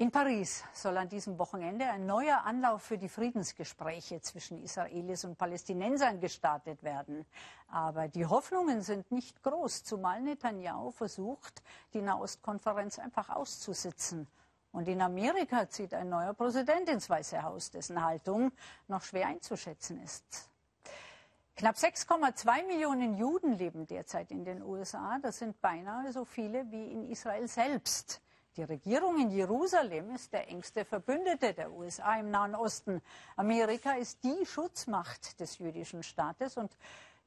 In Paris soll an diesem Wochenende ein neuer Anlauf für die Friedensgespräche zwischen Israelis und Palästinensern gestartet werden. Aber die Hoffnungen sind nicht groß, zumal Netanyahu versucht, die Nahostkonferenz einfach auszusitzen. Und in Amerika zieht ein neuer Präsident ins Weiße Haus, dessen Haltung noch schwer einzuschätzen ist. Knapp 6,2 Millionen Juden leben derzeit in den USA. Das sind beinahe so viele wie in Israel selbst. Die Regierung in Jerusalem ist der engste Verbündete der USA im Nahen Osten. Amerika ist die Schutzmacht des jüdischen Staates und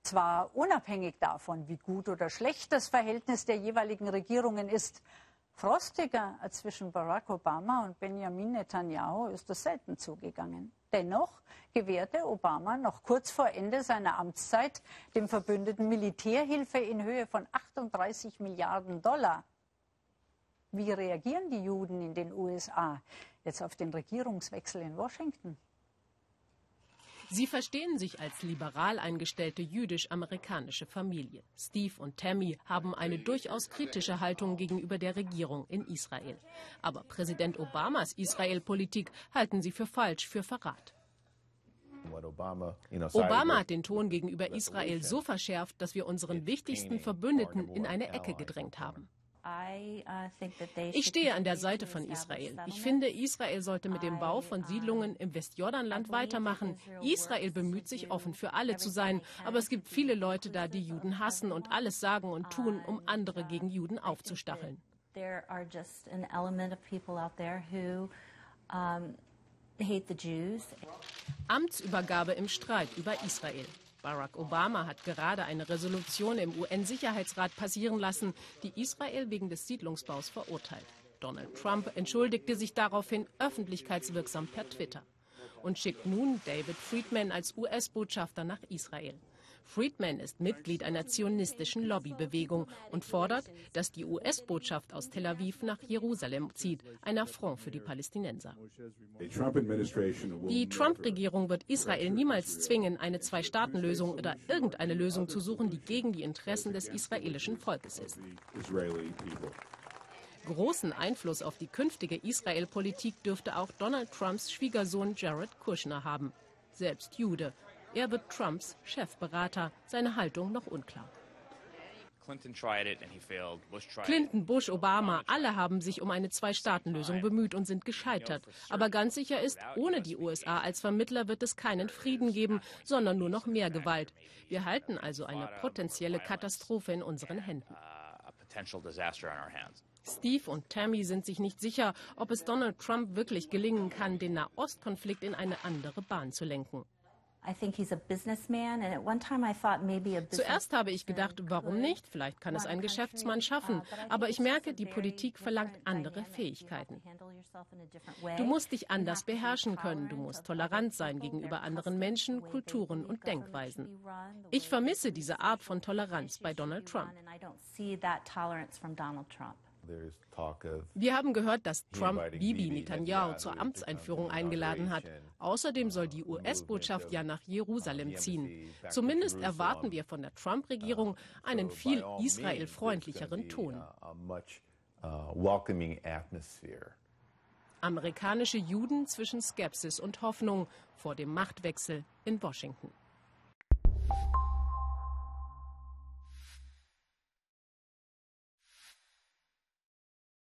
zwar unabhängig davon, wie gut oder schlecht das Verhältnis der jeweiligen Regierungen ist. Frostiger als zwischen Barack Obama und Benjamin Netanyahu ist es selten zugegangen. Dennoch gewährte Obama noch kurz vor Ende seiner Amtszeit dem Verbündeten Militärhilfe in Höhe von 38 Milliarden Dollar. Wie reagieren die Juden in den USA jetzt auf den Regierungswechsel in Washington? Sie verstehen sich als liberal eingestellte jüdisch-amerikanische Familie. Steve und Tammy haben eine durchaus kritische Haltung gegenüber der Regierung in Israel. Aber Präsident Obamas Israel-Politik halten sie für falsch, für Verrat. Obama hat den Ton gegenüber Israel so verschärft, dass wir unseren wichtigsten Verbündeten in eine Ecke gedrängt haben. Uh, ich stehe an der Seite von Israel. Ich finde, Israel sollte mit dem Bau von Siedlungen im Westjordanland weitermachen. Israel bemüht sich, offen für alle zu sein, aber es gibt viele Leute da, die Juden hassen und alles sagen und tun, um andere gegen Juden aufzustacheln. Amtsübergabe im Streit über Israel. Barack Obama hat gerade eine Resolution im UN-Sicherheitsrat passieren lassen, die Israel wegen des Siedlungsbaus verurteilt. Donald Trump entschuldigte sich daraufhin öffentlichkeitswirksam per Twitter und schickt nun David Friedman als US-Botschafter nach Israel. Friedman ist Mitglied einer zionistischen Lobbybewegung und fordert, dass die US-Botschaft aus Tel Aviv nach Jerusalem zieht, ein Affront für die Palästinenser. Die Trump-Regierung wird Israel niemals zwingen, eine Zwei-Staaten-Lösung oder irgendeine Lösung zu suchen, die gegen die Interessen des israelischen Volkes ist. Großen Einfluss auf die künftige Israel-Politik dürfte auch Donald Trumps Schwiegersohn Jared Kushner haben. Selbst Jude. Er wird Trumps Chefberater. Seine Haltung noch unklar. Clinton, Bush, Obama, alle haben sich um eine Zwei-Staaten-Lösung bemüht und sind gescheitert. Aber ganz sicher ist, ohne die USA als Vermittler wird es keinen Frieden geben, sondern nur noch mehr Gewalt. Wir halten also eine potenzielle Katastrophe in unseren Händen. Steve und Tammy sind sich nicht sicher, ob es Donald Trump wirklich gelingen kann, den Nahostkonflikt in eine andere Bahn zu lenken. Zuerst habe ich gedacht, warum nicht? Vielleicht kann es ein Geschäftsmann schaffen. Aber ich merke, die Politik verlangt andere Fähigkeiten. Du musst dich anders beherrschen können. Du musst tolerant sein gegenüber anderen Menschen, Kulturen und Denkweisen. Ich vermisse diese Art von Toleranz bei Donald Trump. Wir haben gehört, dass Trump Bibi Netanyahu zur Amtseinführung eingeladen hat. Außerdem soll die US-Botschaft ja nach Jerusalem ziehen. Zumindest erwarten wir von der Trump-Regierung einen viel israelfreundlicheren Ton. Amerikanische Juden zwischen Skepsis und Hoffnung vor dem Machtwechsel in Washington.